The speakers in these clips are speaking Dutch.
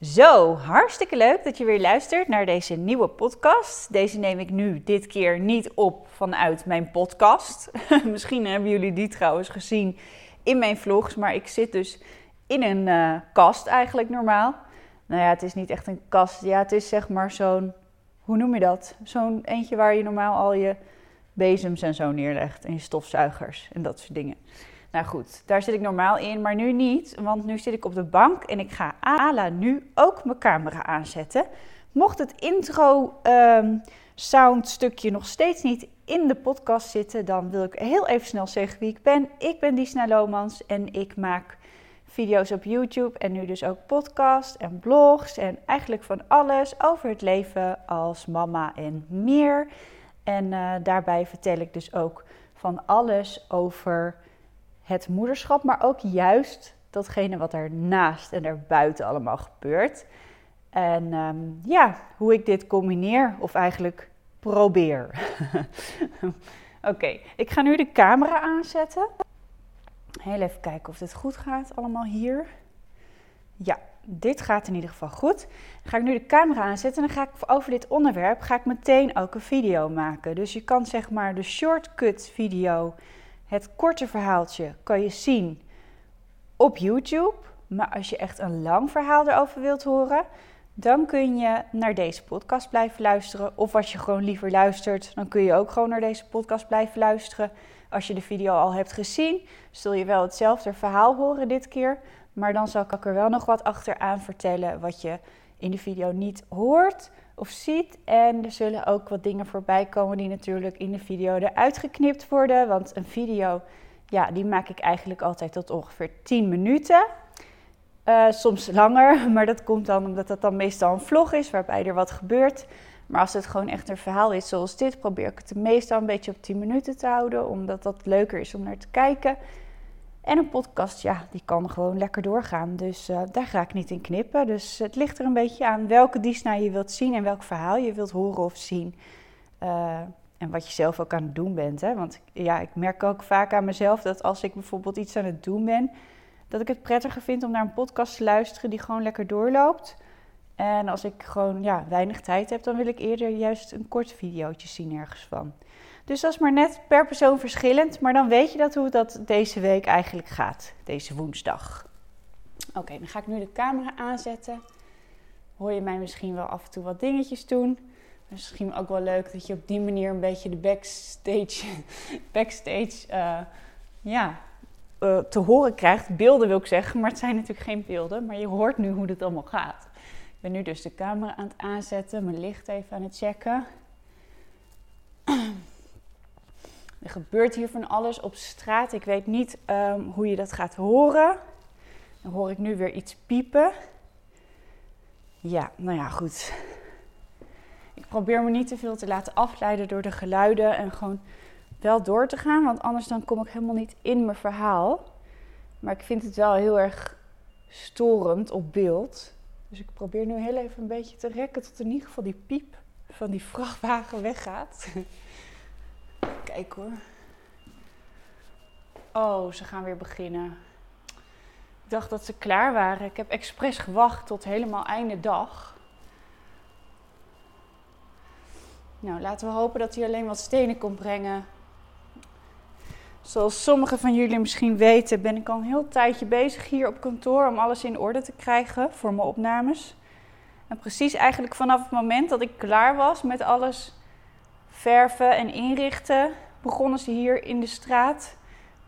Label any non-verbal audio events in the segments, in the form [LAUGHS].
Zo, hartstikke leuk dat je weer luistert naar deze nieuwe podcast. Deze neem ik nu dit keer niet op vanuit mijn podcast. [LAUGHS] Misschien hebben jullie die trouwens gezien in mijn vlogs, maar ik zit dus in een uh, kast eigenlijk normaal. Nou ja, het is niet echt een kast. Ja, het is zeg maar zo'n, hoe noem je dat? Zo'n eentje waar je normaal al je bezems en zo neerlegt en je stofzuigers en dat soort dingen. Nou goed, daar zit ik normaal in, maar nu niet, want nu zit ik op de bank en ik ga ala nu ook mijn camera aanzetten. Mocht het intro um, sound stukje nog steeds niet in de podcast zitten, dan wil ik heel even snel zeggen wie ik ben. Ik ben Disna Lomans en ik maak video's op YouTube en nu dus ook podcast en blogs en eigenlijk van alles over het leven als mama en meer. En uh, daarbij vertel ik dus ook van alles over het moederschap, maar ook juist datgene wat ernaast en erbuiten allemaal gebeurt. En um, ja, hoe ik dit combineer, of eigenlijk probeer. [LAUGHS] Oké, ik ga nu de camera aanzetten. Heel even kijken of dit goed gaat, allemaal hier. Ja, dit gaat in ieder geval goed. Ga ik nu de camera aanzetten en dan ga ik over dit onderwerp ga ik meteen ook een video maken. Dus je kan zeg maar de shortcut video het korte verhaaltje kan je zien op YouTube. Maar als je echt een lang verhaal erover wilt horen, dan kun je naar deze podcast blijven luisteren. Of als je gewoon liever luistert, dan kun je ook gewoon naar deze podcast blijven luisteren. Als je de video al hebt gezien, zul je wel hetzelfde verhaal horen dit keer. Maar dan zal ik er wel nog wat achteraan vertellen wat je in de video niet hoort of ziet. En er zullen ook wat dingen voorbij komen die natuurlijk in de video eruit geknipt worden. Want een video, ja, die maak ik eigenlijk altijd tot ongeveer 10 minuten. Uh, soms langer, [LAUGHS] maar dat komt dan omdat het dan meestal een vlog is waarbij er wat gebeurt. Maar als het gewoon echt een verhaal is zoals dit, probeer ik het meestal een beetje op 10 minuten te houden, omdat dat leuker is om naar te kijken. En een podcast, ja, die kan gewoon lekker doorgaan. Dus uh, daar ga ik niet in knippen. Dus het ligt er een beetje aan welke Disney je wilt zien en welk verhaal je wilt horen of zien. Uh, en wat je zelf ook aan het doen bent. Hè? Want ja, ik merk ook vaak aan mezelf dat als ik bijvoorbeeld iets aan het doen ben, dat ik het prettiger vind om naar een podcast te luisteren die gewoon lekker doorloopt. En als ik gewoon ja, weinig tijd heb, dan wil ik eerder juist een kort videootje zien ergens van. Dus dat is maar net per persoon verschillend. Maar dan weet je dat hoe dat deze week eigenlijk gaat, deze woensdag. Oké, dan ga ik nu de camera aanzetten. Hoor je mij misschien wel af en toe wat dingetjes doen. Misschien ook wel leuk dat je op die manier een beetje de backstage, [LAUGHS] backstage uh, ja, uh, te horen krijgt. Beelden wil ik zeggen, maar het zijn natuurlijk geen beelden. Maar je hoort nu hoe dit allemaal gaat. Ik ben nu dus de camera aan het aanzetten, mijn licht even aan het checken. [CLEARS THROAT] Er gebeurt hier van alles op straat. Ik weet niet um, hoe je dat gaat horen. Dan hoor ik nu weer iets piepen. Ja, nou ja, goed. Ik probeer me niet te veel te laten afleiden door de geluiden en gewoon wel door te gaan, want anders dan kom ik helemaal niet in mijn verhaal. Maar ik vind het wel heel erg storend op beeld. Dus ik probeer nu heel even een beetje te rekken tot in ieder geval die piep van die vrachtwagen weggaat. [LAUGHS] Kijk hoor. Oh, ze gaan weer beginnen. Ik dacht dat ze klaar waren. Ik heb expres gewacht tot helemaal einde dag. Nou, laten we hopen dat hij alleen wat stenen komt brengen. Zoals sommigen van jullie misschien weten, ben ik al een heel tijdje bezig hier op kantoor om alles in orde te krijgen voor mijn opnames. En precies eigenlijk vanaf het moment dat ik klaar was met alles verven en inrichten, begonnen ze hier in de straat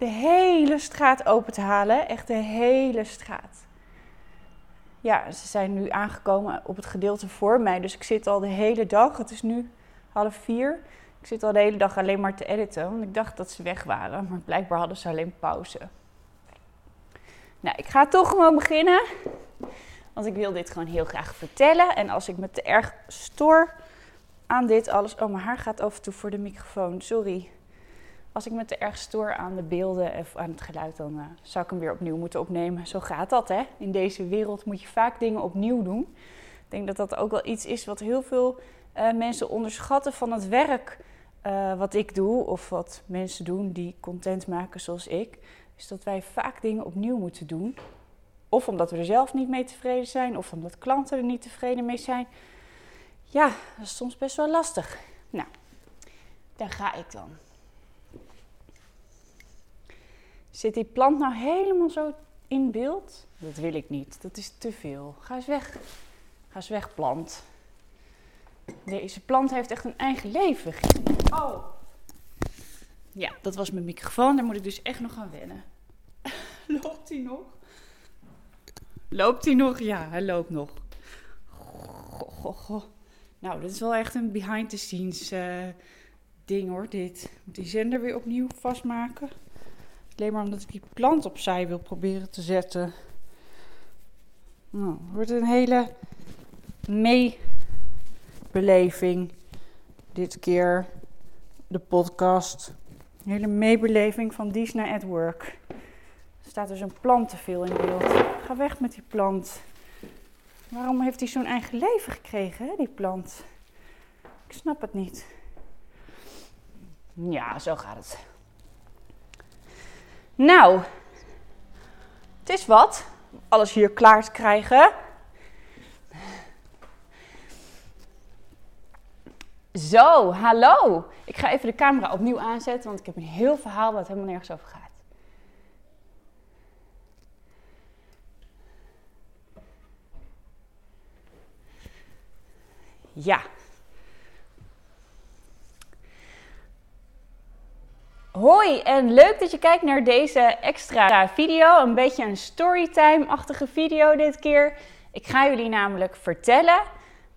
de hele straat open te halen. Echt de hele straat. Ja, ze zijn nu aangekomen op het gedeelte voor mij. Dus ik zit al de hele dag. Het is nu half vier. Ik zit al de hele dag alleen maar te editen. Want ik dacht dat ze weg waren. Maar blijkbaar hadden ze alleen pauze. Nou, ik ga toch gewoon beginnen. Want ik wil dit gewoon heel graag vertellen. En als ik me te erg stoor aan dit alles. Oh, mijn haar gaat af en toe voor de microfoon. Sorry. Als ik me te erg stoor aan de beelden of aan het geluid, dan uh, zou ik hem weer opnieuw moeten opnemen. Zo gaat dat, hè? In deze wereld moet je vaak dingen opnieuw doen. Ik denk dat dat ook wel iets is wat heel veel uh, mensen onderschatten van het werk uh, wat ik doe. Of wat mensen doen die content maken zoals ik. Is dat wij vaak dingen opnieuw moeten doen. Of omdat we er zelf niet mee tevreden zijn, of omdat klanten er niet tevreden mee zijn. Ja, dat is soms best wel lastig. Nou, daar ga ik dan. Zit die plant nou helemaal zo in beeld? Dat wil ik niet. Dat is te veel. Ga eens weg. Ga eens weg, plant. Deze plant heeft echt een eigen leven. Oh. Ja, dat was mijn microfoon. Daar moet ik dus echt nog aan wennen. [LAUGHS] Loopt hij nog? Loopt hij nog? Ja, hij loopt nog. Goh, goh, goh. Nou, dit is wel echt een behind the scenes uh, ding hoor, dit. Moet die zender weer opnieuw vastmaken. Alleen maar omdat ik die plant opzij wil proberen te zetten. Nou, wordt een hele meebeleving. Dit keer de podcast. Een hele meebeleving van Disney at Work. Er staat dus een plant te veel in beeld. Ga weg met die plant. Waarom heeft hij zo'n eigen leven gekregen, hè, die plant? Ik snap het niet. Ja, zo gaat het. Nou, het is wat. Alles hier klaar te krijgen. Zo, hallo. Ik ga even de camera opnieuw aanzetten, want ik heb een heel verhaal wat helemaal nergens over gaat. Ja. Hoi en leuk dat je kijkt naar deze extra video. Een beetje een storytime-achtige video dit keer. Ik ga jullie namelijk vertellen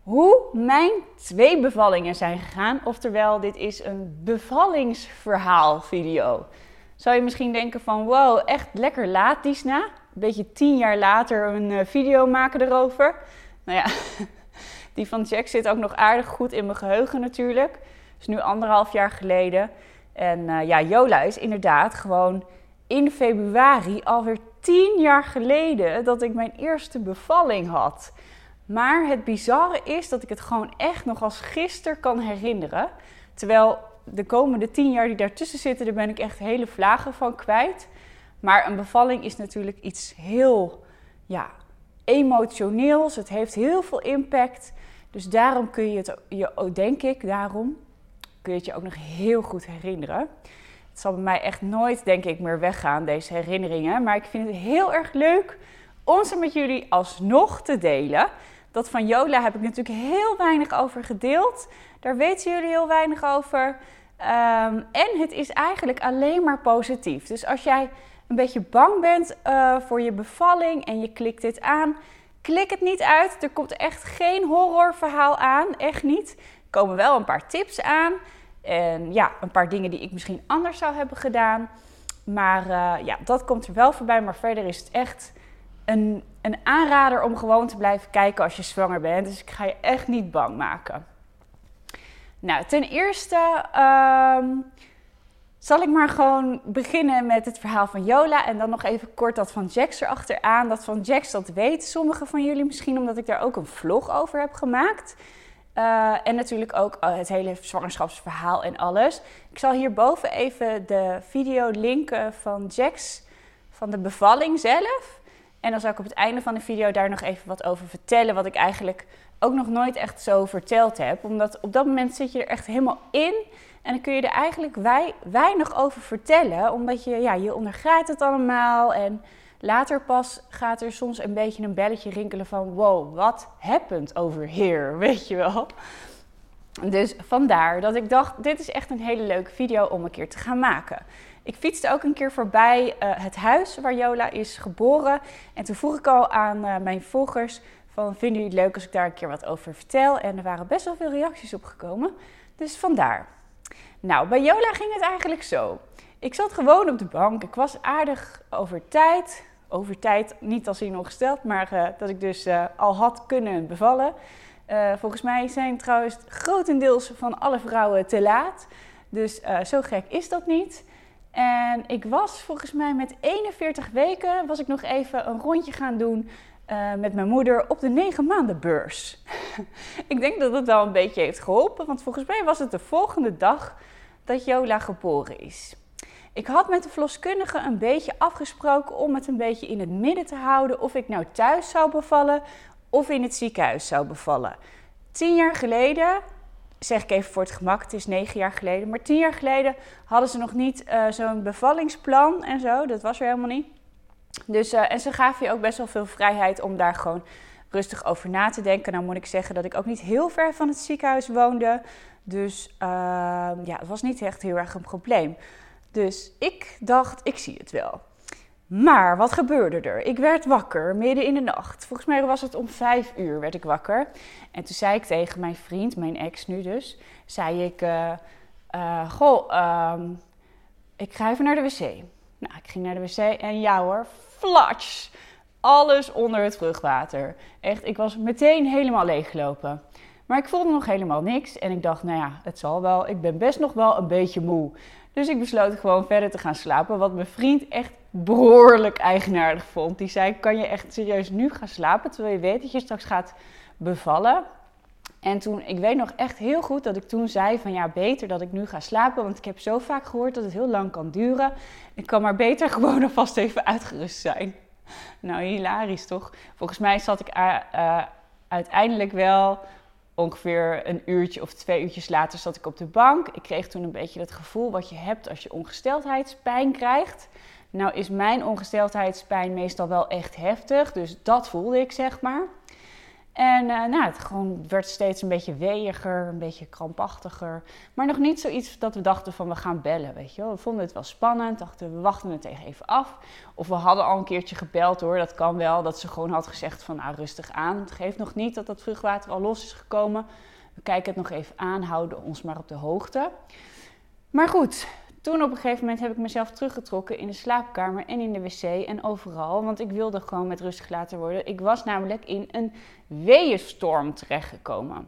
hoe mijn twee bevallingen zijn gegaan. Oftewel, dit is een bevallingsverhaal video. Zou je misschien denken van wow, echt lekker laat Disna. Een beetje tien jaar later een eh, video maken erover. Nou ja, [LAUGHS] die van Jack zit ook nog aardig goed in mijn geheugen natuurlijk. Dat is nu anderhalf jaar geleden. En uh, ja, Jola is inderdaad gewoon in februari alweer tien jaar geleden dat ik mijn eerste bevalling had. Maar het bizarre is dat ik het gewoon echt nog als gisteren kan herinneren. Terwijl de komende tien jaar die daartussen zitten, daar ben ik echt hele vlagen van kwijt. Maar een bevalling is natuurlijk iets heel ja, emotioneels. Het heeft heel veel impact. Dus daarom kun je het je, denk ik, daarom kun je het je ook nog heel goed herinneren. Het zal bij mij echt nooit, denk ik, meer weggaan, deze herinneringen. Maar ik vind het heel erg leuk om ze met jullie alsnog te delen. Dat van Jola heb ik natuurlijk heel weinig over gedeeld. Daar weten jullie heel weinig over. Ehm, en het is eigenlijk alleen maar positief. Dus als jij een beetje bang bent uh, voor je bevalling en je klikt dit aan, klik het niet uit. Er komt echt geen horrorverhaal aan, echt niet. Er komen wel een paar tips aan. En ja, een paar dingen die ik misschien anders zou hebben gedaan. Maar uh, ja, dat komt er wel voorbij. Maar verder is het echt een, een aanrader om gewoon te blijven kijken als je zwanger bent. Dus ik ga je echt niet bang maken. Nou, ten eerste um, zal ik maar gewoon beginnen met het verhaal van Jola. En dan nog even kort dat van Jax erachteraan. Dat van Jax, dat weten sommigen van jullie misschien, omdat ik daar ook een vlog over heb gemaakt. Uh, en natuurlijk ook uh, het hele zwangerschapsverhaal en alles. Ik zal hierboven even de video linken van Jax van de bevalling zelf. En dan zal ik op het einde van de video daar nog even wat over vertellen. Wat ik eigenlijk ook nog nooit echt zo verteld heb. Omdat op dat moment zit je er echt helemaal in. En dan kun je er eigenlijk weinig over vertellen. Omdat je, ja, je ondergaat het allemaal. En later pas gaat er soms een beetje een belletje rinkelen van... Wow, what happened over here? [LAUGHS] Weet je wel? Dus vandaar dat ik dacht, dit is echt een hele leuke video om een keer te gaan maken. Ik fietste ook een keer voorbij uh, het huis waar Jola is geboren. En toen vroeg ik al aan uh, mijn volgers van, vinden jullie het leuk als ik daar een keer wat over vertel? En er waren best wel veel reacties op gekomen. Dus vandaar. Nou, bij Jola ging het eigenlijk zo. Ik zat gewoon op de bank. Ik was aardig over tijd. Over tijd, niet als nog gesteld, maar uh, dat ik dus al had kunnen bevallen. volgens mij zijn trouwens grotendeels van alle vrouwen te laat. Dus zo gek is dat niet. En ik was volgens mij met 41 weken, was ik nog even een rondje gaan doen met mijn moeder op de 9 maanden beurs. [LAUGHS] ik denk dat het wel een beetje heeft geholpen, want volgens mij was het de volgende dag dat Jola geboren is. Ik had met de verloskundige een beetje afgesproken om het een beetje in het midden te houden. Of ik nou thuis zou bevallen of in het ziekenhuis zou bevallen. Tien jaar geleden, zeg ik even voor het gemak, het is negen jaar geleden. Maar tien jaar geleden hadden ze nog niet uh, zo'n bevallingsplan en zo. Dat was er helemaal niet. Dus, uh, en ze gaven je ook best wel veel vrijheid om daar gewoon rustig over na te denken. Nou moet ik zeggen dat ik ook niet heel ver van het ziekenhuis woonde. Dus uh, ja, het was niet echt heel erg een probleem. Dus ik dacht, ik zie het wel. Maar wat gebeurde er? Ik werd wakker midden in de nacht. Volgens mij was het om vijf uur werd ik wakker. En toen zei ik tegen mijn vriend, mijn ex nu dus, zei ik, uh, uh, goh, uh, ik ga even naar de wc. Nou, ik ging naar de wc en ja hoor, flatsch. Alles onder het vruchtwater. Echt, ik was meteen helemaal leeggelopen. Maar ik voelde nog helemaal niks en ik dacht, nou ja, het zal wel. Ik ben best nog wel een beetje moe. Dus ik besloot gewoon verder te gaan slapen. Wat mijn vriend echt behoorlijk eigenaardig vond. Die zei: Kan je echt serieus nu gaan slapen terwijl je weet dat je straks gaat bevallen? En toen, ik weet nog echt heel goed dat ik toen zei van ja, beter dat ik nu ga slapen. Want ik heb zo vaak gehoord dat het heel lang kan duren. Ik kan maar beter [LAUGHS] gewoon alvast even uitgerust zijn. Nou, hilarisch toch? Volgens mij zat ik uh, uiteindelijk wel ongeveer een uurtje of twee uurtjes later zat ik op de bank. Ik kreeg toen een beetje het gevoel wat je hebt als je ongesteldheidspijn krijgt. Nou is mijn ongesteldheidspijn meestal wel echt heftig, dus dat voelde ik zeg maar. En uh, nou, het gewoon werd steeds een beetje weeiger, een beetje krampachtiger. Maar nog niet zoiets dat we dachten van we gaan bellen, weet je wel. We vonden het wel spannend, dachten we wachten het even af. Of we hadden al een keertje gebeld hoor, dat kan wel. Dat ze gewoon had gezegd van nou rustig aan. Het geeft nog niet dat dat vruchtwater al los is gekomen. We kijken het nog even aan, houden ons maar op de hoogte. Maar goed, toen op een gegeven moment heb ik mezelf teruggetrokken in de slaapkamer en in de wc en overal. Want ik wilde gewoon met rust gelaten worden. Ik was namelijk in een weeënstorm terechtgekomen.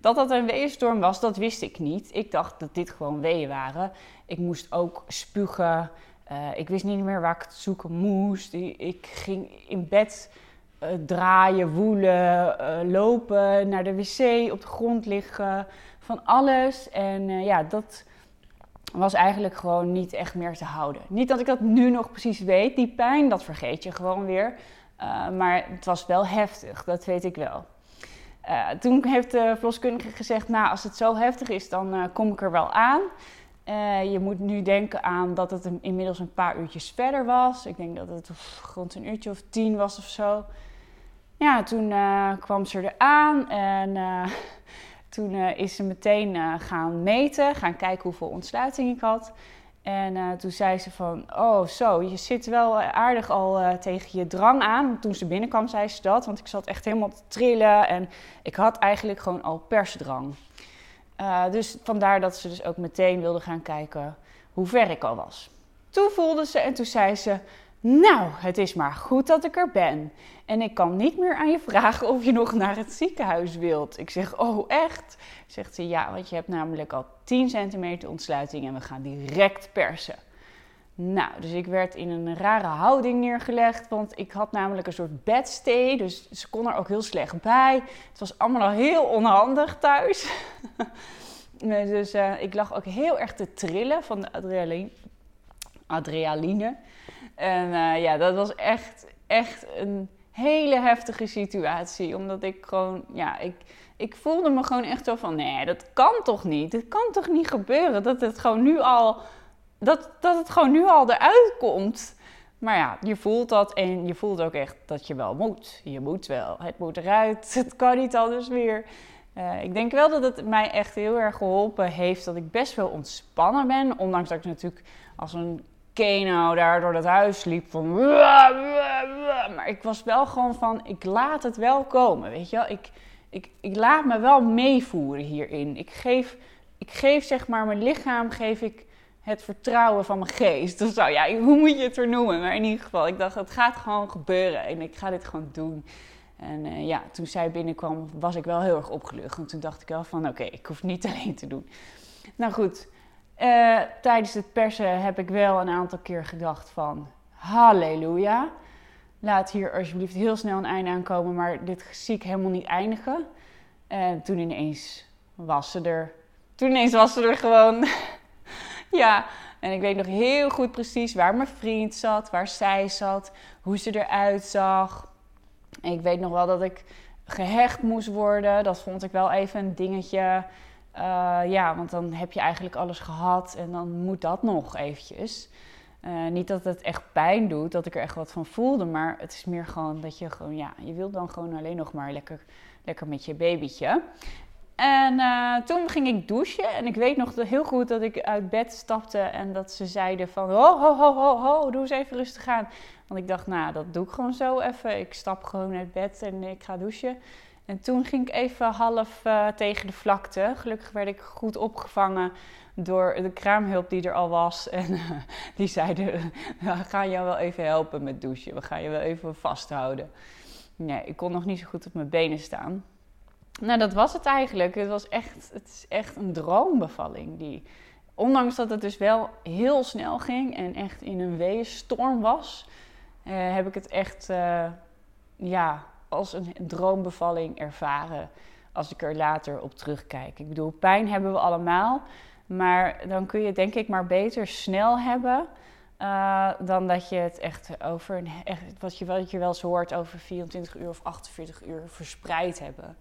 Dat dat een weeënstorm was, dat wist ik niet. Ik dacht dat dit gewoon weeën waren. Ik moest ook spugen. Uh, ik wist niet meer waar ik het zoeken moest. Ik ging in bed uh, draaien, woelen, uh, lopen, naar de wc, op de grond liggen. Van alles. En ja, dat was eigenlijk gewoon niet echt meer te houden. Niet dat ik dat nu nog precies weet. Die pijn, dat vergeet je gewoon weer. Uh, maar het was wel heftig, dat weet ik wel. Uh, toen heeft de verloskundige gezegd, nou als het zo heftig is, dan uh, kom ik er wel aan. je moet nu denken aan dat het inmiddels een paar uurtjes verder was. Ik denk dat het rond een uurtje of tien was of zo. Ja, toen kwam ze er aan en toen uh, is ze meteen uh, gaan meten, gaan kijken hoeveel ontsluiting ik had. En uh, toen zei ze van, oh zo, je zit wel aardig al tegen je drang aan. Toen ze binnenkwam zei ze dat, want ik zat echt helemaal te trillen. En ik had eigenlijk gewoon al persdrang. dus vandaar dat ze dus ook meteen wilde gaan kijken hoe ver ik al was. Toen voelde ze en toen zei ze, nou, het is maar goed dat ik er ben. En ik kan niet meer aan je vragen of je nog naar het ziekenhuis wilt. Ik zeg, oh echt? Zegt ze, ja, want je hebt namelijk al 10 centimeter ontsluiting en we gaan direct persen. Nou, dus ik werd in een rare houding neergelegd, want ik had namelijk een soort bedstay, dus ze kon er ook heel slecht bij. Het was allemaal al heel onhandig thuis. [LAUGHS] dus uh, ik lag ook heel erg te trillen van de adrenaline. adrenaline. En uh, ja, dat was echt, echt een hele heftige situatie. Omdat ik gewoon, ja, ik, ik voelde me gewoon echt zo van: nee, dat kan toch niet? Dit kan toch niet gebeuren dat het gewoon nu al, dat, dat het gewoon nu al eruit komt. Maar ja, je voelt dat en je voelt ook echt dat je wel moet. Je moet wel. Het moet eruit. [LAUGHS] Het kan niet anders meer. Uh, ik denk wel dat het mij echt heel erg geholpen heeft dat ik best wel ontspannen ben. Ondanks dat ik natuurlijk als een Keno daar door dat huis liep van... Maar ik was wel gewoon van, ik laat het wel komen, weet je wel. Ik, ik, ik laat me wel meevoeren hierin. Ik geef, ik geef zeg maar mijn lichaam, geef ik het vertrouwen van mijn geest. Dus zo, ja, hoe moet je het er noemen? Maar in ieder geval, ik dacht, het gaat gewoon gebeuren en ik ga dit gewoon doen. En uh, ja, toen zij binnenkwam, was ik wel heel erg opgelucht. En toen dacht ik wel van, oké, ik hoef niet [LAUGHS] alleen te doen. Nou goed, uh, tijdens het persen heb ik wel een aantal keer gedacht van halleluja. Laat hier alsjeblieft heel snel een einde aankomen, maar dit zie ik helemaal niet eindigen. En toen ineens was ze er. Toen ineens was ze er gewoon. [LAUGHS] ja, En ik weet nog heel goed precies waar mijn vriend zat, waar zij zat, hoe ze eruit zag. Ik weet nog wel dat ik gehecht moest worden. Dat vond ik wel even een dingetje. Uh, ja, want dan heb je eigenlijk alles gehad en dan moet dat nog eventjes. Uh, niet dat het echt pijn doet, dat ik er echt wat van voelde, maar het is meer gewoon dat je gewoon, ja, je wilt dan gewoon alleen nog maar lekker, lekker met je babytje. En uh, toen ging ik douchen en ik weet nog heel goed dat ik uit bed stapte en dat ze zeiden van, ho, ho, ho, ho, ho, doe eens even rustig aan. Want ik dacht, nou, dat doe ik gewoon zo even. Ik stap gewoon uit bed en ik ga douchen. En toen ging ik even half uh, tegen de vlakte. Gelukkig werd ik goed opgevangen door de kraamhulp die er al was. [LAUGHS] En uh, die zeiden, we gaan jou wel even helpen met douchen. We gaan je wel even vasthouden. Nee, ik kon nog niet zo goed op mijn benen staan. Nou, dat was het eigenlijk. Het was echt, het is echt een droombevalling. Die, ondanks dat het dus wel heel snel ging en echt in een weeënstorm was, uh, heb ik het echt, ja, als een droombevalling ervaren als ik er later op terugkijk. Ik bedoel, pijn hebben we allemaal, maar dan kun je denk ik maar beter snel hebben uh, dan dat je het echt over een, echt, wat, je, wat je wel eens hoort over 24 uur of 48 uur verspreid hebben.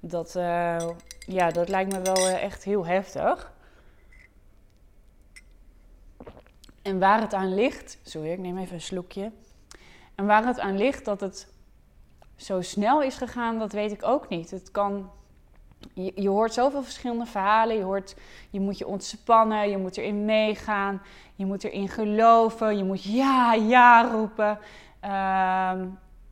Dat, uh, ja, dat lijkt me wel uh, echt heel heftig. En waar het aan ligt, sorry, ik neem even een slokje. En waar het aan ligt dat het zo snel is gegaan, dat weet ik ook niet. Het kan, je, hoort zoveel verschillende verhalen. Je, hoort, je moet je ontspannen, je moet erin meegaan, je moet erin geloven, je moet ja, ja roepen. Uh,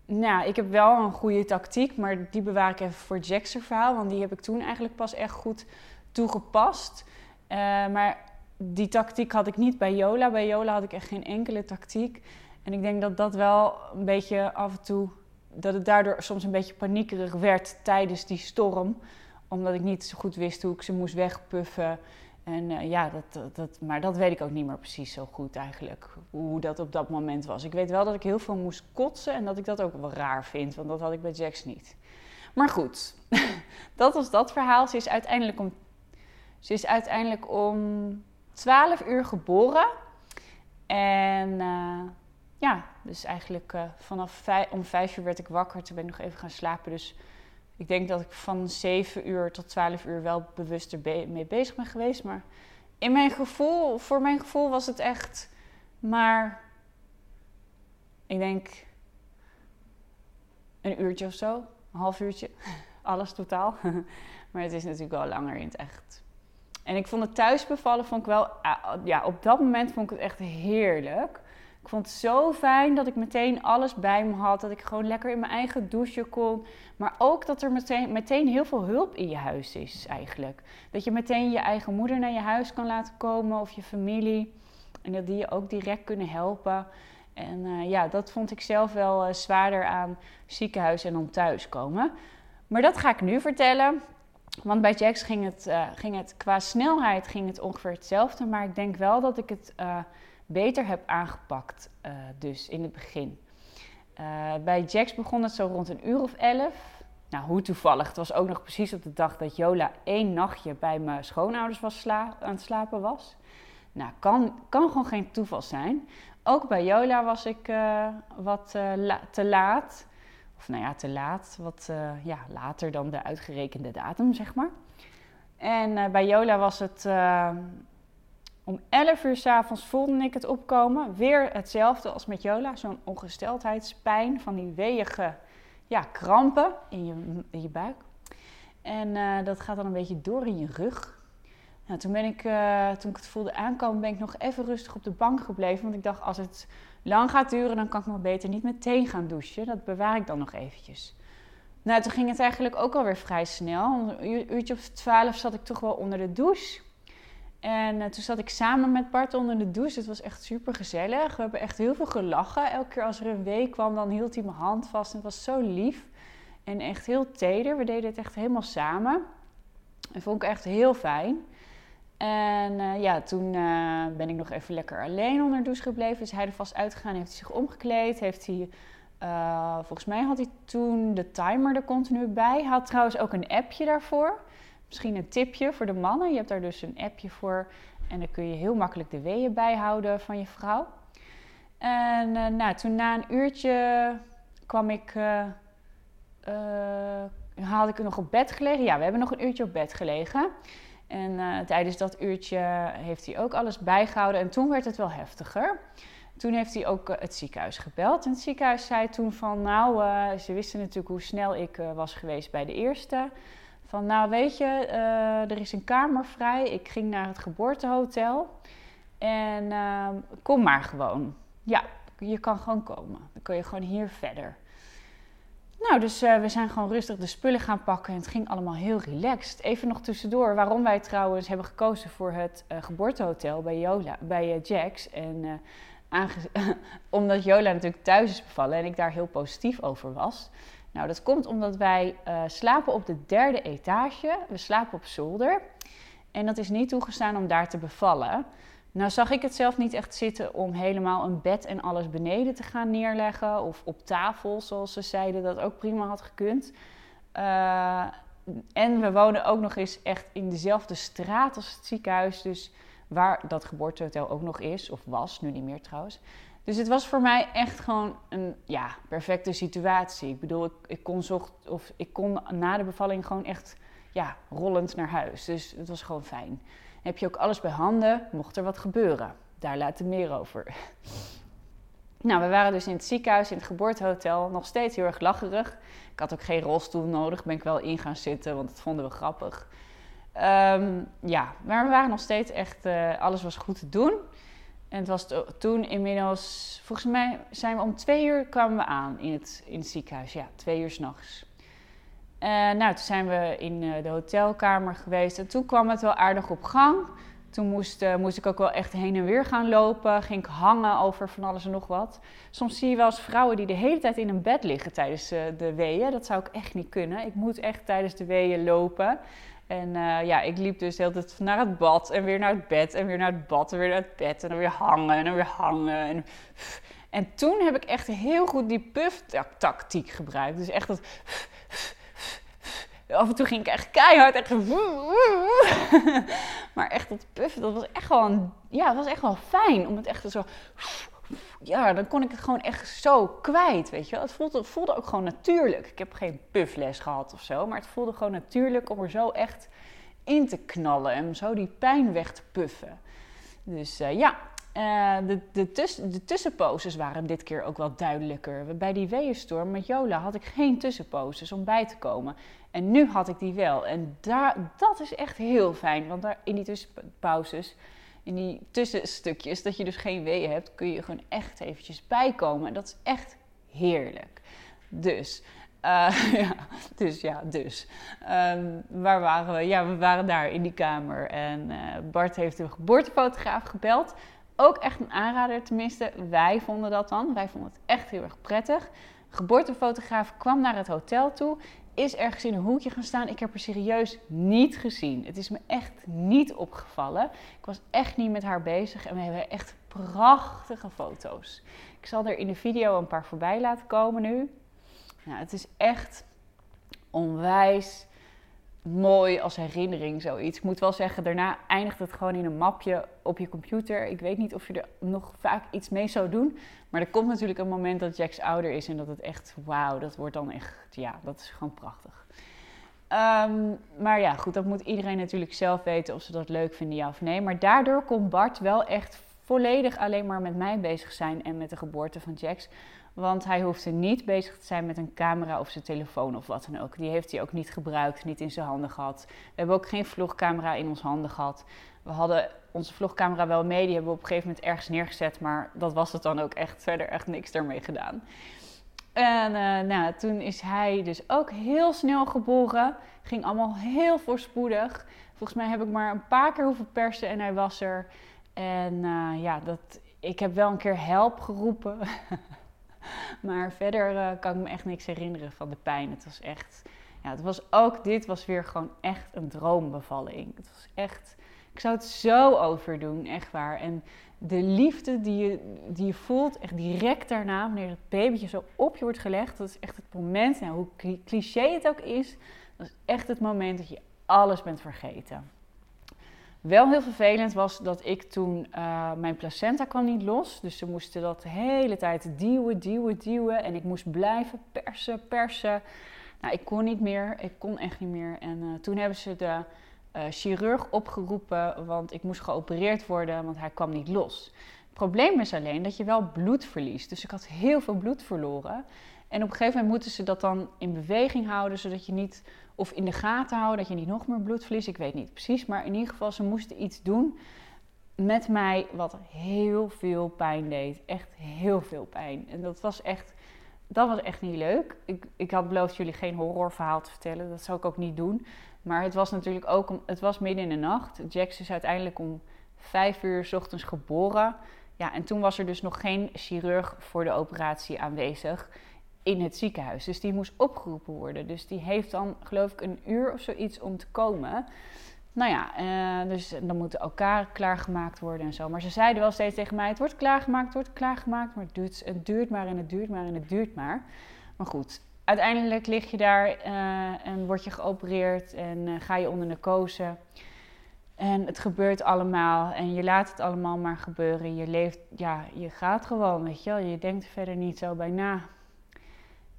nou, ik heb wel een goede tactiek, maar die bewaar ik even voor Jack's verhaal. Want die heb ik toen eigenlijk pas echt goed toegepast. Uh, maar die tactiek had ik niet bij Jola. Bij Jola had ik echt geen enkele tactiek. En ik denk dat dat wel een beetje af en toe dat het daardoor soms een beetje paniekerig werd tijdens die storm. Omdat ik niet zo goed wist hoe ik ze moest wegpuffen. En uh, ja, dat, dat, maar dat weet ik ook niet meer precies zo goed eigenlijk. Hoe dat op dat moment was. Ik weet wel dat ik heel veel moest kotsen en dat ik dat ook wel raar vind. Want dat had ik bij Jax niet. Maar goed, [LAUGHS] dat was dat verhaal. Ze is uiteindelijk om, ze is uiteindelijk om 12 uur geboren. En uh, ja, dus eigenlijk uh, vanaf om vijf uur werd ik wakker. Toen ben ik nog even gaan slapen. Dus ik denk dat ik van 7 uur tot 12 uur wel bewust mee bezig ben geweest. Maar in mijn gevoel, voor mijn gevoel was het echt maar, ik denk, een uurtje of zo. Een half uurtje. [LAUGHS] Alles totaal. [LAUGHS] maar het is natuurlijk wel langer in het echt. En ik vond het thuisbevallen, vond ik wel, ja, op dat moment vond ik het echt heerlijk. Ik vond het zo fijn dat ik meteen alles bij me had. Dat ik gewoon lekker in mijn eigen douche kon. Maar ook dat er meteen, meteen heel veel hulp in je huis is eigenlijk. Dat je meteen je eigen moeder naar je huis kan laten komen of je familie. En dat die je ook direct kunnen helpen. En uh, ja, dat vond ik zelf wel uh, zwaarder aan ziekenhuis en dan thuiskomen. Maar dat ga ik nu vertellen. Want bij Jax ging het, uh, ging het qua snelheid ging het ongeveer hetzelfde. Maar ik denk wel dat ik het beter heb aangepakt, uh, dus in het begin. Uh, bij Jax begon het zo rond een uur of elf. Nou, hoe toevallig. Het was ook nog precies op de dag dat Jola één nachtje bij mijn schoonouders was aan het slapen was. Nou, kan, kan gewoon geen toeval zijn. Ook bij Jola was ik uh, wat te laat. Of nou ja, te laat. Wat ja, later dan de uitgerekende datum, zeg maar. En bij Jola was het om 11 uur s'avonds voelde ik het opkomen. Weer hetzelfde als met Jola. Zo'n ongesteldheidspijn van die weeige ja, krampen in je, in je buik. En uh, dat gaat dan een beetje door in je rug. Nou, toen, ben ik, uh, toen ik het voelde aankomen, ben ik nog even rustig op de bank gebleven. Want ik dacht, als het lang gaat duren, dan kan ik maar beter niet meteen gaan douchen. Dat bewaar ik dan nog eventjes. Nou, toen ging het eigenlijk ook alweer vrij snel. Een uurtje of twaalf zat ik toch wel onder de douche. En uh, toen zat ik samen met Bart onder de douche. Het was echt super gezellig. We hebben echt heel veel gelachen. Elke keer als er een week kwam, dan hield hij mijn hand vast. Het was zo lief. En echt heel teder. We deden het echt helemaal samen. Dat vond ik echt heel fijn. En uh, ja, toen uh, ben ik nog even lekker alleen onder de douche gebleven. Is hij er vast uitgegaan, heeft hij zich omgekleed. Heeft hij, volgens mij had hij toen de timer er continu bij. Hij had trouwens ook een appje daarvoor. Misschien een tipje voor de mannen. Je hebt daar dus een appje voor. En dan kun je heel makkelijk de weeën bijhouden van je vrouw. En uh, nou, toen na een uurtje kwam ik, uh, uh, had ik nog op bed gelegen. Ja, we hebben nog een uurtje op bed gelegen. En tijdens dat uurtje heeft hij ook alles bijgehouden. En toen werd het wel heftiger. Toen heeft hij ook het ziekenhuis gebeld. En het ziekenhuis zei toen van, nou, ze wisten natuurlijk hoe snel ik was geweest bij de eerste. Van, nou weet je, er is een kamer vrij. Ik ging naar het geboortehotel. En ehm, kom maar gewoon ja, je kan gewoon komen. Dan kun je gewoon hier verder. Nou, dus uh, we zijn gewoon rustig de spullen gaan pakken en het ging allemaal heel relaxed. Even nog tussendoor, waarom wij trouwens hebben gekozen voor het uh, geboortehotel bij, Jola, bij Jax. En [LAUGHS] omdat Jola natuurlijk thuis is bevallen en ik daar heel positief over was. Nou, dat komt omdat wij slapen op de derde etage. We slapen op zolder. En dat is niet toegestaan om daar te bevallen. Nou zag ik het zelf niet echt zitten om helemaal een bed en alles beneden te gaan neerleggen. Of op tafel, zoals ze zeiden, dat ook prima had gekund. Uh, en we wonen ook nog eens echt in dezelfde straat als het ziekenhuis. Dus waar dat geboortehotel ook nog is, of was, nu niet meer trouwens. Dus het was voor mij echt gewoon een ja, perfecte situatie. Ik bedoel, ik, kon zocht, of ik kon na de bevalling gewoon echt ja, rollend naar huis. Dus het was gewoon fijn heb je ook alles bij handen, mocht er wat gebeuren. Daar later meer over. [LAUGHS] Nou, we waren dus in het ziekenhuis, in het geboortehotel, nog steeds heel erg lacherig. Ik had ook geen rolstoel nodig, ben ik wel in gaan zitten, want dat vonden we grappig. Um, ja, maar we waren nog steeds echt, uh, alles was goed te doen. En het was toen inmiddels, volgens mij zijn we om twee uur kwamen we aan in het, in het ziekenhuis. Ja, twee uur s'nachts. Uh, nou, toen zijn we in uh, de hotelkamer geweest en toen kwam het wel aardig op gang. Toen moest, uh, moest ik ook wel echt heen en weer gaan lopen. Ging ik hangen over van alles en nog wat. Soms zie je wel eens vrouwen die de hele tijd in een bed liggen tijdens de weeën. Dat zou ik echt niet kunnen. Ik moet echt tijdens de weeën lopen. En ja, ik liep dus de hele tijd naar het bad en weer naar het bed en weer naar het bad en weer naar het bed en dan weer hangen en dan weer hangen. En, en toen heb ik echt heel goed die puff-tactiek gebruikt. Dus echt dat af en toe ging ik echt keihard. Echt [LAUGHS] maar echt dat puffen, dat was echt wel een, ja, het was echt wel fijn. Om het echt zo... Ja, dan kon ik het gewoon echt zo kwijt, weet je wel. Het voelde, voelde ook gewoon natuurlijk. Ik heb geen puffles gehad of zo. Maar het voelde gewoon natuurlijk om er zo echt in te knallen. En zo die pijn weg te puffen. Dus uh, ja, uh, de, de, tuss de tussenposes waren dit keer ook wel duidelijker. Bij die weeënstorm met Jola had ik geen tussenposes om bij te komen. En nu had ik die wel. En daar, dat is echt heel fijn. Want daar, in die tussenpauzes, in die tussenstukjes, dat je dus geen weeën hebt, kun je gewoon echt eventjes bijkomen. En dat is echt heerlijk. Dus, uh, [LAUGHS] ja, dus ja, dus. Um, waar waren we? Ja, we waren daar in die kamer. En uh, Bart heeft een geboortefotograaf gebeld. Ook echt een aanrader, tenminste, wij vonden dat dan. Wij vonden het echt heel erg prettig. Geboortefotograaf kwam naar het hotel toe is ergens in een hoekje gaan staan. Ik heb haar serieus niet gezien. Het is me echt niet opgevallen. Ik was echt niet met haar bezig en we hebben echt prachtige foto's. Ik zal er in de video een paar voorbij laten komen nu. Nou, het is echt onwijs mooi als herinnering, zoiets. Ik moet wel zeggen, daarna eindigt het gewoon in een mapje op je computer. Ik weet niet of je er nog vaak iets mee zou doen. Maar er komt natuurlijk een moment dat Jax ouder is en dat het echt, wauw, dat wordt dan echt, ja, dat is gewoon prachtig. Ehm, maar ja, goed, dat moet iedereen natuurlijk zelf weten of ze dat leuk vinden, ja of nee. Maar daardoor kon Bart wel echt volledig alleen maar met mij bezig zijn en met de geboorte van Jax. Want hij hoefde niet bezig te zijn met een camera of zijn telefoon of wat dan ook. Die heeft hij ook niet gebruikt, niet in zijn handen gehad. We hebben ook geen vlogcamera in onze handen gehad. We hadden onze vlogcamera wel mee, die hebben we op een gegeven moment ergens neergezet. Maar dat was het dan ook echt, [LAUGHS] verder echt niks ermee gedaan. En uh, nou, toen is hij dus ook heel snel geboren. Ging allemaal heel voorspoedig. Volgens mij heb ik maar een paar keer hoeven persen en hij was er. En uh, ja, dat, ik heb wel een keer help geroepen. [LAUGHS] [LAUGHS] maar verder uh, kan ik me echt niks herinneren van de pijn. Het was echt, ja, het was ook, dit was weer gewoon echt een droombevalling. Het was echt, ik zou het zo overdoen, echt waar. En de liefde die je, die je voelt, echt direct daarna, wanneer het babytje zo op je wordt gelegd, dat is echt het moment, nou, hoe cliché het ook is, dat is echt het moment dat je alles bent vergeten. Wel heel vervelend was dat ik toen, uh, mijn placenta kwam niet los. Dus ze moesten dat de hele tijd duwen, duwen, duwen. En ik moest blijven persen, persen. Nou, ik kon niet meer, ik kon echt niet meer. En uh, toen hebben ze de uh, chirurg opgeroepen, want ik moest geopereerd worden, want hij kwam niet los. Het probleem is alleen dat je wel bloed verliest. Dus ik had heel veel bloed verloren. En op een gegeven moment moeten ze dat dan in beweging houden, zodat je niet, of in de gaten houden, dat je niet nog meer bloed verliest. Ik weet niet precies, maar in ieder geval, ze moesten iets doen met mij wat heel veel pijn deed. Echt heel veel pijn. En dat was echt, dat was echt niet leuk. Ik, ik had beloofd jullie geen horrorverhaal te vertellen, dat zou ik ook niet doen. Maar het was natuurlijk ook, het was midden in de nacht. Jax is uiteindelijk om vijf uur s ochtends geboren. Ja, en toen was er dus nog geen chirurg voor de operatie aanwezig in het ziekenhuis. Dus die moest opgeroepen worden. Dus die heeft dan, geloof ik, een uur of zoiets om te komen. Nou ja, uh, dus dan moeten elkaar klaargemaakt worden en zo. Maar ze zeiden wel steeds tegen mij: het wordt klaargemaakt, het wordt klaargemaakt. Maar het duurt, het duurt maar en het duurt maar en het duurt maar. Maar goed, uiteindelijk lig je daar uh, en word je geopereerd en uh, ga je onder narcose. En het gebeurt allemaal en je laat het allemaal maar gebeuren. Je leeft, ja, je gaat gewoon, weet je wel. Je denkt er verder niet zo bij na.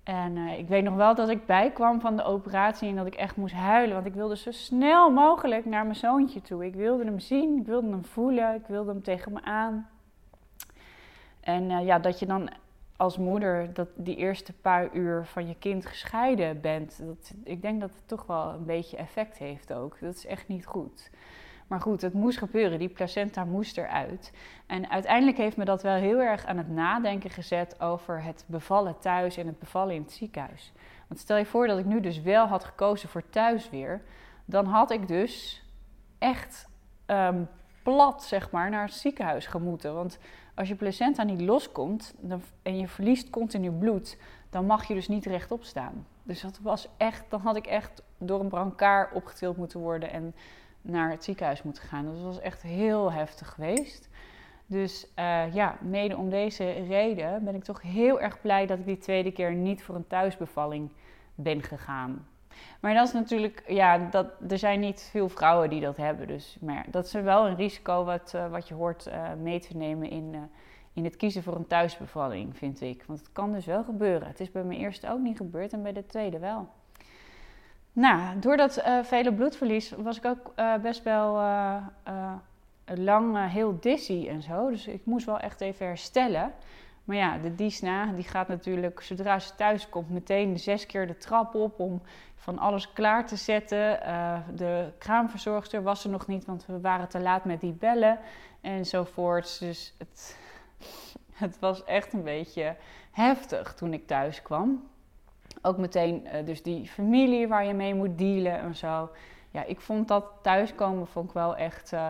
En uh, ik weet nog wel dat ik bijkwam van de operatie en dat ik echt moest huilen. Want ik wilde zo snel mogelijk naar mijn zoontje toe. Ik wilde hem zien, ik wilde hem voelen, ik wilde hem tegen me aan. En uh, ja, dat je dan als moeder dat die eerste paar uur van je kind gescheiden bent. Dat, ik denk dat het toch wel een beetje effect heeft ook. Dat is echt niet goed. Maar goed, het moest gebeuren. Die placenta moest eruit. En uiteindelijk heeft me dat wel heel erg aan het nadenken gezet over het bevallen thuis en het bevallen in het ziekenhuis. Want stel je voor dat ik nu dus wel had gekozen voor thuis weer, dan had ik dus echt um, plat, zeg maar, naar het ziekenhuis gemoeten. Want als je placenta niet loskomt en je verliest continu bloed, dan mag je dus niet rechtop staan. Dus dat was echt, dan had ik echt door een brancard opgetild moeten worden en naar het ziekenhuis moeten gaan. Dus dat was echt heel heftig geweest. Dus uh, ja, mede om deze reden ben ik toch heel erg blij dat ik die tweede keer niet voor een thuisbevalling ben gegaan. Maar dat is natuurlijk, ja, dat, er zijn niet veel vrouwen die dat hebben. Dus, maar dat is wel een risico wat, uh, wat je hoort uh, mee te nemen in, in het kiezen voor een thuisbevalling, vind ik. Want het kan dus wel gebeuren. Het is bij mijn eerste ook niet gebeurd en bij de tweede wel. Nou, door dat uh, vele bloedverlies was ik ook uh, best wel uh, lang heel dizzy en zo. Dus ik moest wel echt even herstellen. Maar ja, de Disna die gaat natuurlijk zodra ze thuis komt meteen zes keer de trap op om van alles klaar te zetten. de kraamverzorgster was er nog niet, want we waren te laat met die bellen enzovoorts. Dus het, [LAUGHS] het was echt een beetje heftig toen ik thuis kwam ook meteen uh, dus die familie waar je mee moet dealen en zo. Ja, ik vond dat thuiskomen vond ik wel echt uh,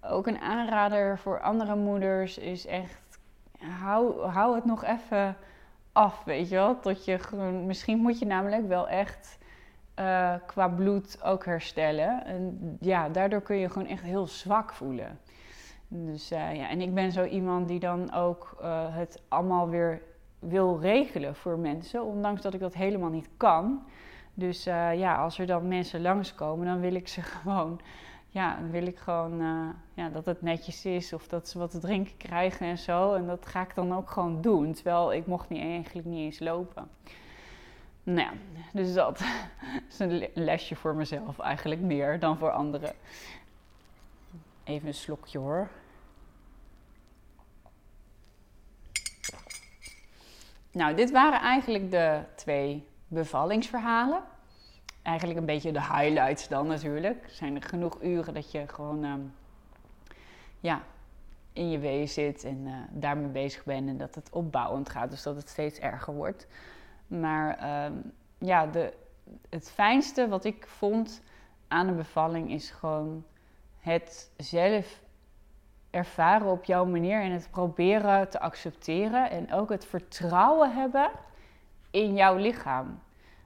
ook een aanrader voor andere moeders. Is echt, hou, hou het nog even af, weet je wel. Tot je misschien moet je namelijk wel echt uh, qua bloed ook herstellen. En ja, daardoor kun je gewoon echt heel zwak voelen. Dus ja, en ik ben zo iemand die dan ook het allemaal weer wil regelen voor mensen, ondanks dat ik dat helemaal niet kan. Dus uh, ja, als er dan mensen langskomen, dan wil ik ze [LAUGHS] gewoon, ja, dan wil ik gewoon uh, ja, dat het netjes is of dat ze wat te drinken krijgen en zo. En dat ga ik dan ook gewoon doen, terwijl ik mocht niet, eigenlijk niet eens lopen. Nou ja, dus dat [LAUGHS] is een lesje voor mezelf eigenlijk meer dan voor anderen. Even een slokje hoor. Nou, dit waren eigenlijk de twee bevallingsverhalen. Eigenlijk een beetje de highlights dan natuurlijk. Er zijn er genoeg uren dat je gewoon um, ja, in je wee zit en uh, daarmee bezig bent en dat het opbouwend gaat, dus dat het steeds erger wordt. Maar um, ja, de, het fijnste wat ik vond aan een bevalling is gewoon het zelf ervaren op jouw manier en het proberen te accepteren en ook het vertrouwen hebben in jouw lichaam.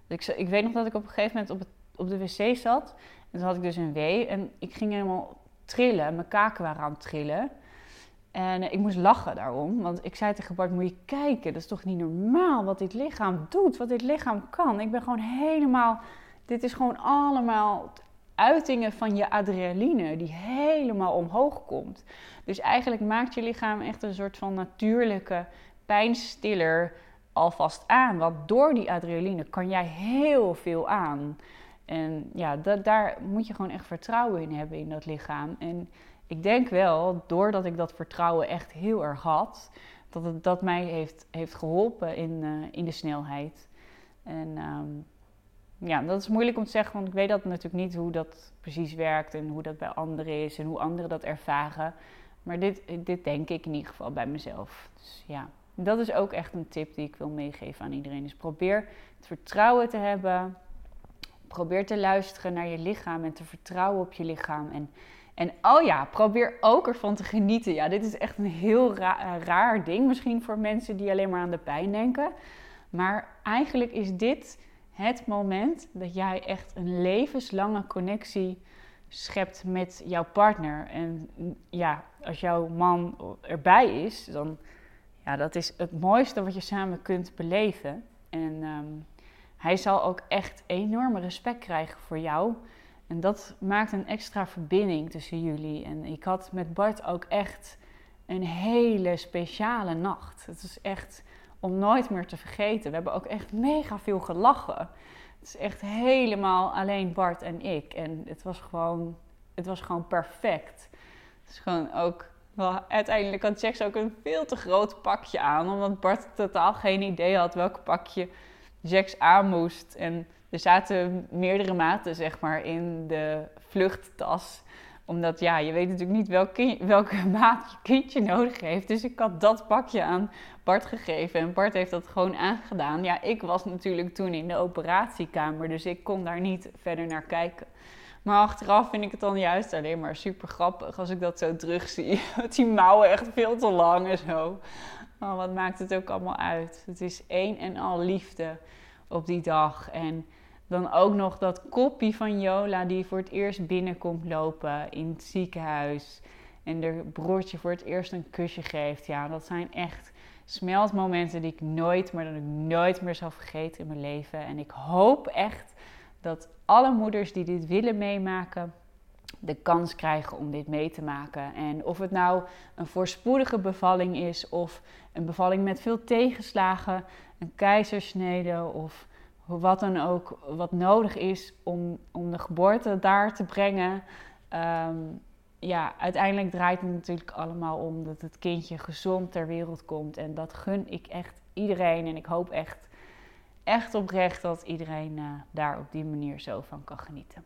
Ik, ik weet nog dat ik op een gegeven moment op, het, op de wc zat en toen had ik dus een wee en ik ging helemaal trillen, mijn kaken waren aan het trillen. En ik moest lachen daarom, want ik zei tegen Bart, moet je kijken, dat is toch niet normaal wat dit lichaam doet, wat dit lichaam kan. Ik ben gewoon helemaal, dit is gewoon allemaal uitingen van je adrenaline die helemaal omhoog komt. Dus eigenlijk maakt je lichaam echt een soort van natuurlijke pijnstiller alvast aan. Want door die adrenaline kan jij heel veel aan. En ja, dat, daar moet je gewoon echt vertrouwen in hebben in dat lichaam. En ik denk wel, doordat ik dat vertrouwen echt heel erg had, dat het dat mij heeft, heeft geholpen in, uh, in de snelheid. En um, ja, dat is moeilijk om te zeggen, want ik weet dat natuurlijk niet hoe dat precies werkt en hoe dat bij anderen is en hoe anderen dat ervaren. Maar dit, dit denk ik in ieder geval bij mezelf. Dus ja, dat is ook echt een tip die ik wil meegeven aan iedereen. Dus probeer het vertrouwen te hebben. Probeer te luisteren naar je lichaam en te vertrouwen op je lichaam. En, en oh ja, probeer ook ervan te genieten. Ja, dit is echt een heel raar ding misschien voor mensen die alleen maar aan de pijn denken. Maar eigenlijk is dit het moment dat jij echt een levenslange connectie schept met jouw partner. En ja, als jouw man erbij is, dan ja, dat is het mooiste wat je samen kunt beleven. En ehm, hij zal ook echt enorme respect krijgen voor jou. En dat maakt een extra verbinding tussen jullie. En ik had met Bart ook echt een hele speciale nacht. Het is echt om nooit meer te vergeten. We hebben ook echt mega veel gelachen. Het is echt helemaal alleen Bart en ik. En het was gewoon, het was gewoon perfect. Het is gewoon ook. Wel, uiteindelijk had Jax ook een veel te groot pakje aan. Omdat Bart totaal geen idee had welk pakje Jax aan moest. En er zaten meerdere maten, zeg maar, in de vluchttas omdat ja, je weet natuurlijk niet welk welke [LAUGHS] maat je kindje nodig heeft. Dus ik had dat pakje aan Bart gegeven. En Bart heeft dat gewoon aangedaan. Ja, ik was natuurlijk toen in de operatiekamer. Dus ik kon daar niet verder naar kijken. Maar achteraf vind ik het dan juist alleen maar super grappig als ik dat zo terugzie. [LAUGHS] Met die mouwen echt veel te lang en zo. Oh, wat maakt het ook allemaal uit? Het is één en al liefde op die dag. En dan ook nog dat koppie van Jola die voor het eerst binnenkomt lopen in het ziekenhuis. En de broertje voor het eerst een kusje geeft. Ja, dat zijn echt smeltmomenten die ik nooit, maar dat ik nooit meer zal vergeten in mijn leven. En ik hoop echt dat alle moeders die dit willen meemaken, de kans krijgen om dit mee te maken. En of het nou een voorspoedige bevalling is, of een bevalling met veel tegenslagen, een keizersnede of wat dan ook wat nodig is om, om de geboorte daar te brengen. Ehm, ja, uiteindelijk draait het natuurlijk allemaal om dat het kindje gezond ter wereld komt. En dat gun ik echt iedereen. En ik hoop echt, echt oprecht dat iedereen uh, daar op die manier zo van kan genieten.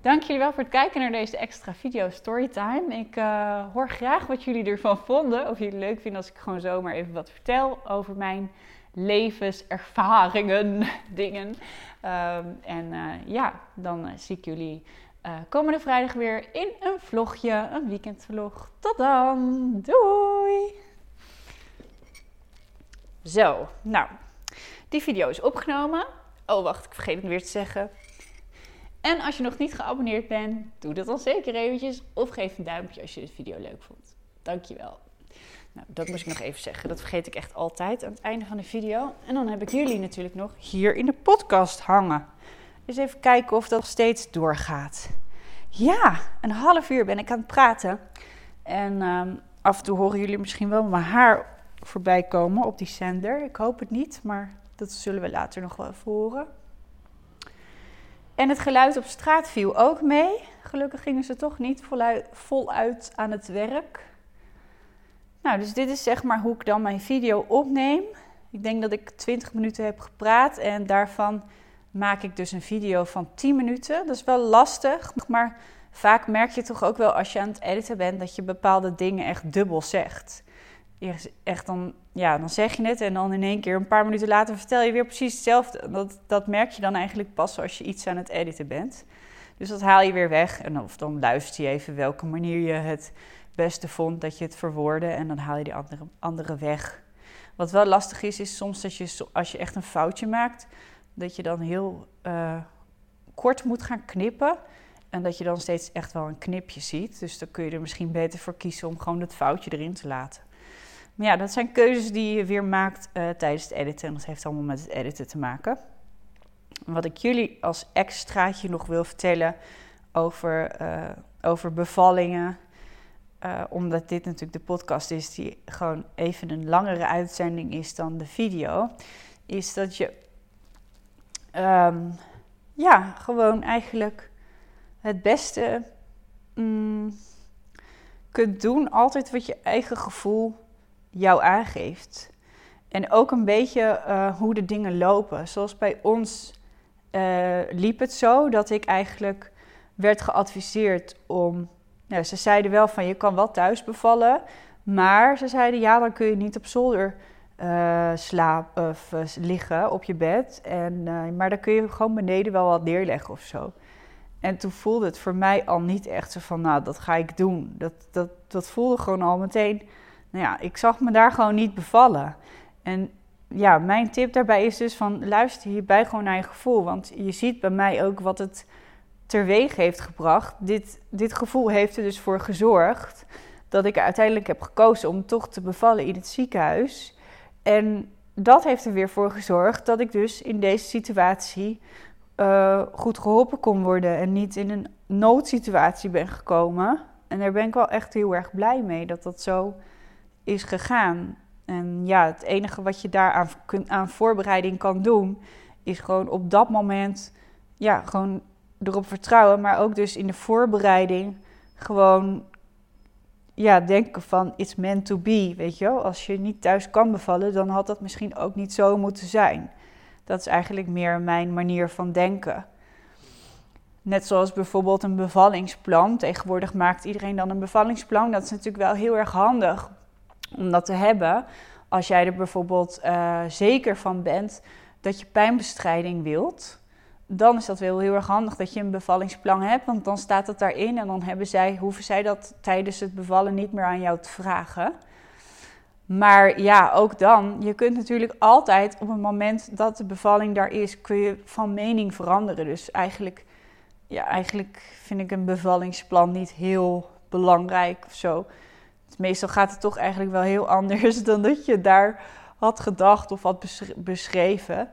Dank jullie wel voor het kijken naar deze extra video Storytime. Ik uh, hoor graag wat jullie ervan vonden. Of jullie het leuk vinden als ik gewoon zomaar even wat vertel over mijn levenservaringen, [LAUGHS] dingen. Ehm, en uh, ja, dan uh, zie ik jullie uh, komende vrijdag weer in een vlogje, een weekendvlog. Tot dan, doei! Zo, nou, die video is opgenomen. Oh, wacht, ik vergeet het weer te zeggen. En als je nog niet geabonneerd bent, doe dat dan zeker eventjes. Of geef een duimpje als je de video leuk vond. Dankjewel. Nou, dat moest ik nog even zeggen. Dat vergeet ik echt altijd aan het einde van de video. En dan heb ik jullie natuurlijk nog hier in de podcast hangen. Dus even kijken of dat nog steeds doorgaat. Ja, een half uur ben ik aan het praten. En ehm, af en toe horen jullie misschien wel mijn haar voorbij komen op die zender. Ik hoop het niet, maar dat zullen we later nog wel even horen. En het geluid op straat viel ook mee. Gelukkig gingen ze toch niet voluit, voluit aan het werk. Nou, dus dit is zeg maar hoe ik dan mijn video opneem. Ik denk dat ik 20 minuten heb gepraat en daarvan maak ik dus een video van 10 minuten. Dat is wel lastig, maar vaak merk je toch ook wel als je aan het editen bent dat je bepaalde dingen echt dubbel zegt. Echt dan, ja, dan zeg je het en dan in één keer een paar minuten later vertel je weer precies hetzelfde. Dat, dat merk je dan eigenlijk pas als je iets aan het editen bent. Dus dat haal je weer weg en of dan luister je even welke manier je het beste vond dat je het verwoordde en dan haal je die andere, andere weg. Wat wel lastig is, is soms dat je als je echt een foutje maakt, dat je dan heel uh, kort moet gaan knippen. En dat je dan steeds echt wel een knipje ziet. Dus dan kun je er misschien beter voor kiezen om gewoon het foutje erin te laten. Maar ja, dat zijn keuzes die je weer maakt uh, tijdens het editen. En dat heeft allemaal met het editen te maken. Wat ik jullie als extraatje nog wil vertellen over, eh, over bevallingen. Uh, omdat dit natuurlijk de podcast is die gewoon even een langere uitzending is dan de video. Is dat je um, ja, gewoon eigenlijk het beste mm, kunt doen. Altijd wat je eigen gevoel jou aangeeft. En ook een beetje uh, hoe de dingen lopen. Zoals bij ons uh, liep het zo dat ik eigenlijk werd geadviseerd om. Nou, ze zeiden wel van je kan wel thuis bevallen. Maar ze zeiden ja, dan kun je niet op zolder uh, slapen of liggen op je bed. En, maar dan kun je gewoon beneden wel wat neerleggen of zo. En toen voelde het voor mij al niet echt zo van, nou, dat ga ik doen. Dat, dat, dat voelde gewoon al meteen, nou ja, ik zag me daar gewoon niet bevallen. En ja, mijn tip daarbij is dus van, luister hierbij gewoon naar je gevoel. Want je ziet bij mij ook wat het teweeg heeft gebracht. Dit, dit gevoel heeft er dus voor gezorgd dat ik uiteindelijk heb gekozen om toch te bevallen in het ziekenhuis. En dat heeft er weer voor gezorgd dat ik dus in deze situatie uh, goed geholpen kon worden en niet in een noodsituatie ben gekomen. En daar ben ik wel echt heel erg blij mee dat dat zo is gegaan. En ja, het enige wat je daar aan, aan voorbereiding kan doen, is gewoon op dat moment, ja, gewoon erop vertrouwen. Maar ook dus in de voorbereiding gewoon, ja, denken van it's meant to be, weet je wel. Als je niet thuis kan bevallen, dan had dat misschien ook niet zo moeten zijn. Dat is eigenlijk meer mijn manier van denken. Net zoals bijvoorbeeld een bevallingsplan. Tegenwoordig maakt iedereen dan een bevallingsplan. Dat is natuurlijk wel heel erg handig om dat te hebben. Als jij er bijvoorbeeld uh, zeker van bent dat je pijnbestrijding wilt, dan is dat wel heel erg handig dat je een bevallingsplan hebt. Want dan staat het daarin en dan hebben zij, hoeven zij dat tijdens het bevallen niet meer aan jou te vragen. Maar ja, ook dan, je kunt natuurlijk altijd op het moment dat de bevalling daar is, kun je van mening veranderen. Dus eigenlijk, ja, eigenlijk vind ik een bevallingsplan niet heel belangrijk of zo. Meestal gaat het toch eigenlijk wel heel [LAUGHS] anders dan dat je daar had gedacht of had beschreven.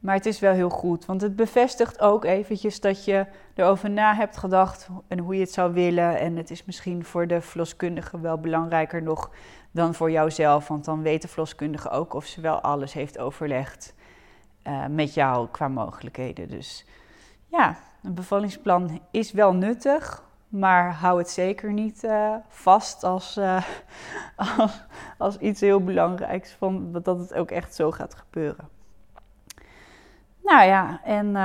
Maar het is wel heel goed, want het bevestigt ook eventjes dat je erover na hebt gedacht en hoe je het zou willen. En het is misschien voor de verloskundige wel belangrijker nog dan voor jouzelf. Want dan weet de verloskundige ook of ze wel alles heeft overlegd uh, met jou qua mogelijkheden. Dus ja, een bevallingsplan is wel nuttig. Maar hou het zeker niet uh, vast als, uh, [LAUGHS] als, als, iets heel belangrijks. Van, dat het ook echt zo gaat gebeuren. Nou ja, en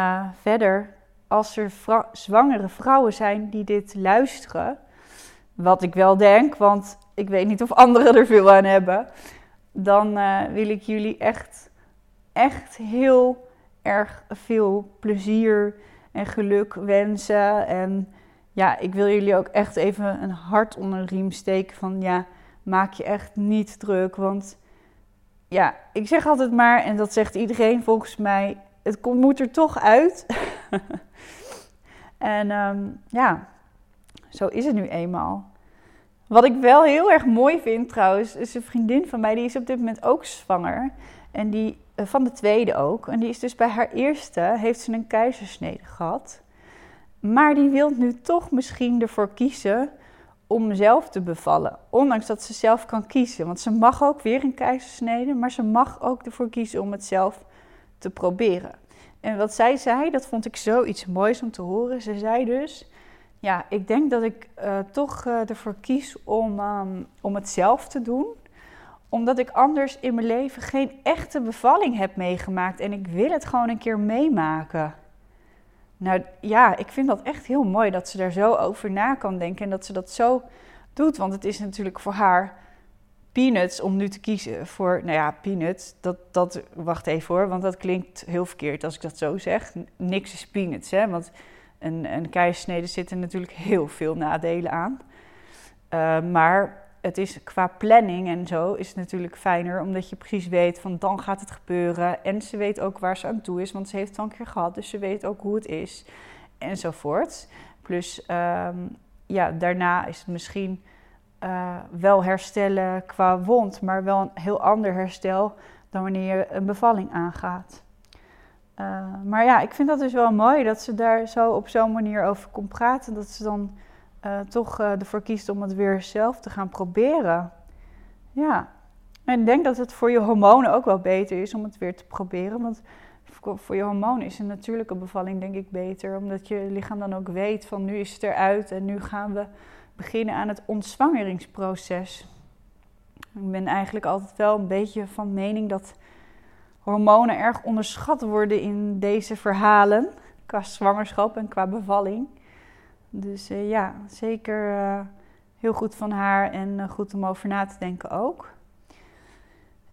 verder, als er zwangere vrouwen zijn die dit luisteren. Wat ik wel denk, want ik weet niet of anderen er veel aan hebben. Dan uh, wil ik jullie echt, echt heel erg veel plezier en geluk wensen. En ja, ik wil jullie ook echt even een hart onder de riem steken van ja, maak je echt niet druk. Want ja, ik zeg altijd maar, en dat zegt iedereen volgens mij, het komt, moet er toch uit. [LAUGHS] en um, ja, zo is het nu eenmaal. Wat ik wel heel erg mooi vind trouwens, is een vriendin van mij, die is op dit moment ook zwanger. En die, eh, van de tweede ook. En die is dus bij haar eerste, heeft ze een keizersnede gehad. Maar die wil nu toch misschien ervoor kiezen om zelf te bevallen. Ondanks dat ze zelf kan kiezen. Want ze mag ook weer een keizersnede, maar ze mag ook ervoor kiezen om het zelf te proberen. En wat zij zei, dat vond ik zoiets moois om te horen. Ze zei dus, ja, ik denk dat ik uh, toch uh, ervoor kies om, um, om het zelf te doen. Omdat ik anders in mijn leven geen echte bevalling heb meegemaakt. En ik wil het gewoon een keer meemaken. Nou ja, ik vind dat echt heel mooi dat ze daar zo over na kan denken. En dat ze dat zo doet. Want het is natuurlijk voor haar peanuts om nu te kiezen voor, nou ja, peanuts, dat, dat, wacht even hoor, want dat klinkt heel verkeerd als ik dat zo zeg. Niks is peanuts, hè, want een, een keizersnede zitten natuurlijk heel veel nadelen aan. Uh, maar het is qua planning en zo is het natuurlijk fijner, omdat je precies weet van dan gaat het gebeuren. En ze weet ook waar ze aan toe is, want ze heeft het al een keer gehad, dus ze weet ook hoe het is enzovoort. Plus, um, ja, daarna is het misschien uh, wel herstellen qua wond, maar wel een heel ander herstel dan wanneer je een bevalling aangaat. Eh, maar ja, ik vind dat dus wel mooi dat ze daar zo op zo'n manier over kon praten. Dat ze dan uh, toch ervoor kiest om het weer zelf te gaan proberen. Ja, en ik denk dat het voor je hormonen ook wel beter is om het weer te proberen. Want voor je hormonen is een natuurlijke bevalling denk ik beter. Omdat je lichaam dan ook weet van nu is het eruit en nu gaan we beginnen aan het ontzwangeringsproces. Ik ben eigenlijk altijd wel een beetje van mening dat hormonen erg onderschat worden in deze verhalen. Qua zwangerschap en qua bevalling. Dus uh, ja, zeker uh, heel goed van haar en uh, goed om over na te denken ook.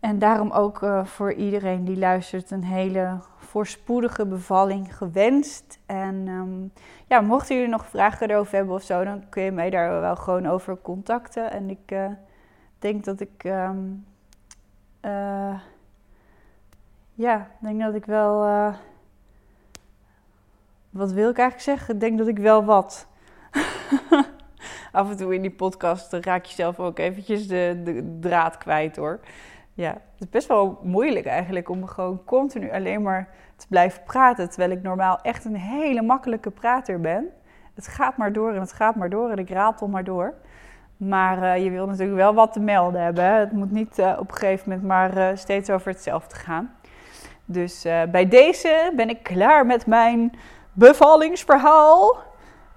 En daarom ook voor iedereen die luistert een hele voorspoedige bevalling gewenst. En um, ja, mochten jullie nog vragen erover hebben of zo, dan kun je mij daar wel gewoon over contacten. En ik denk dat ik. Um, ja, ik denk dat ik wel. Uh, wat wil ik eigenlijk zeggen? Ik denk dat ik wel wat. [LAUGHS] Af en toe in die podcast raak je zelf ook eventjes de, de draad kwijt hoor. Ja, het is best wel moeilijk eigenlijk om gewoon continu alleen maar te blijven praten. Terwijl ik normaal echt een hele makkelijke prater ben. Het gaat maar door en het gaat maar door en ik ratel maar door. Maar uh, je wil natuurlijk wel wat te melden hebben. Het moet niet uh, op een gegeven moment maar uh, steeds over hetzelfde gaan. Dus bij deze ben ik klaar met mijn bevallingsverhaal.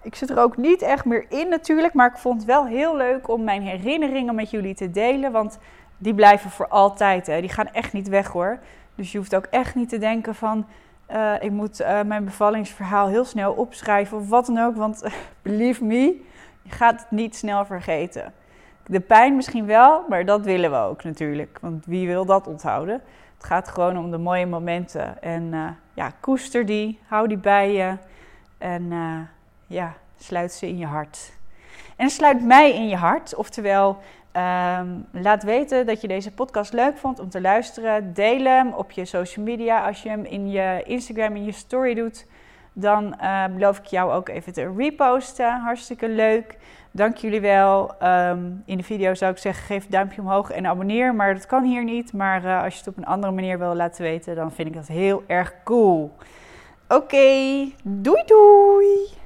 Ik zit er ook niet echt meer in natuurlijk, maar ik vond het wel heel leuk om mijn herinneringen met jullie te delen. Want die blijven voor altijd, hè. die gaan echt niet weg hoor. Dus je hoeft ook echt niet te denken van, uh, ik moet uh, mijn bevallingsverhaal heel snel opschrijven of wat dan ook. Want believe me, je gaat het niet snel vergeten. De pijn misschien wel, maar dat willen we ook natuurlijk. Want wie wil dat onthouden? Het gaat gewoon om de mooie momenten. En ja, koester die, hou die bij je. En ja, sluit ze in je hart. En sluit mij in je hart. Oftewel, um, laat weten dat je deze podcast leuk vond om te luisteren. Deel hem op je social media. Als je hem in je Instagram, in je story doet, dan uh, beloof ik jou ook even te reposten. Hartstikke leuk. Dank jullie wel. Um, in de video zou ik zeggen, geef een duimpje omhoog en abonneer. Maar dat kan hier niet. Maar uh, als je het op een andere manier wil laten weten, dan vind ik dat heel erg cool. Oké, doei doei!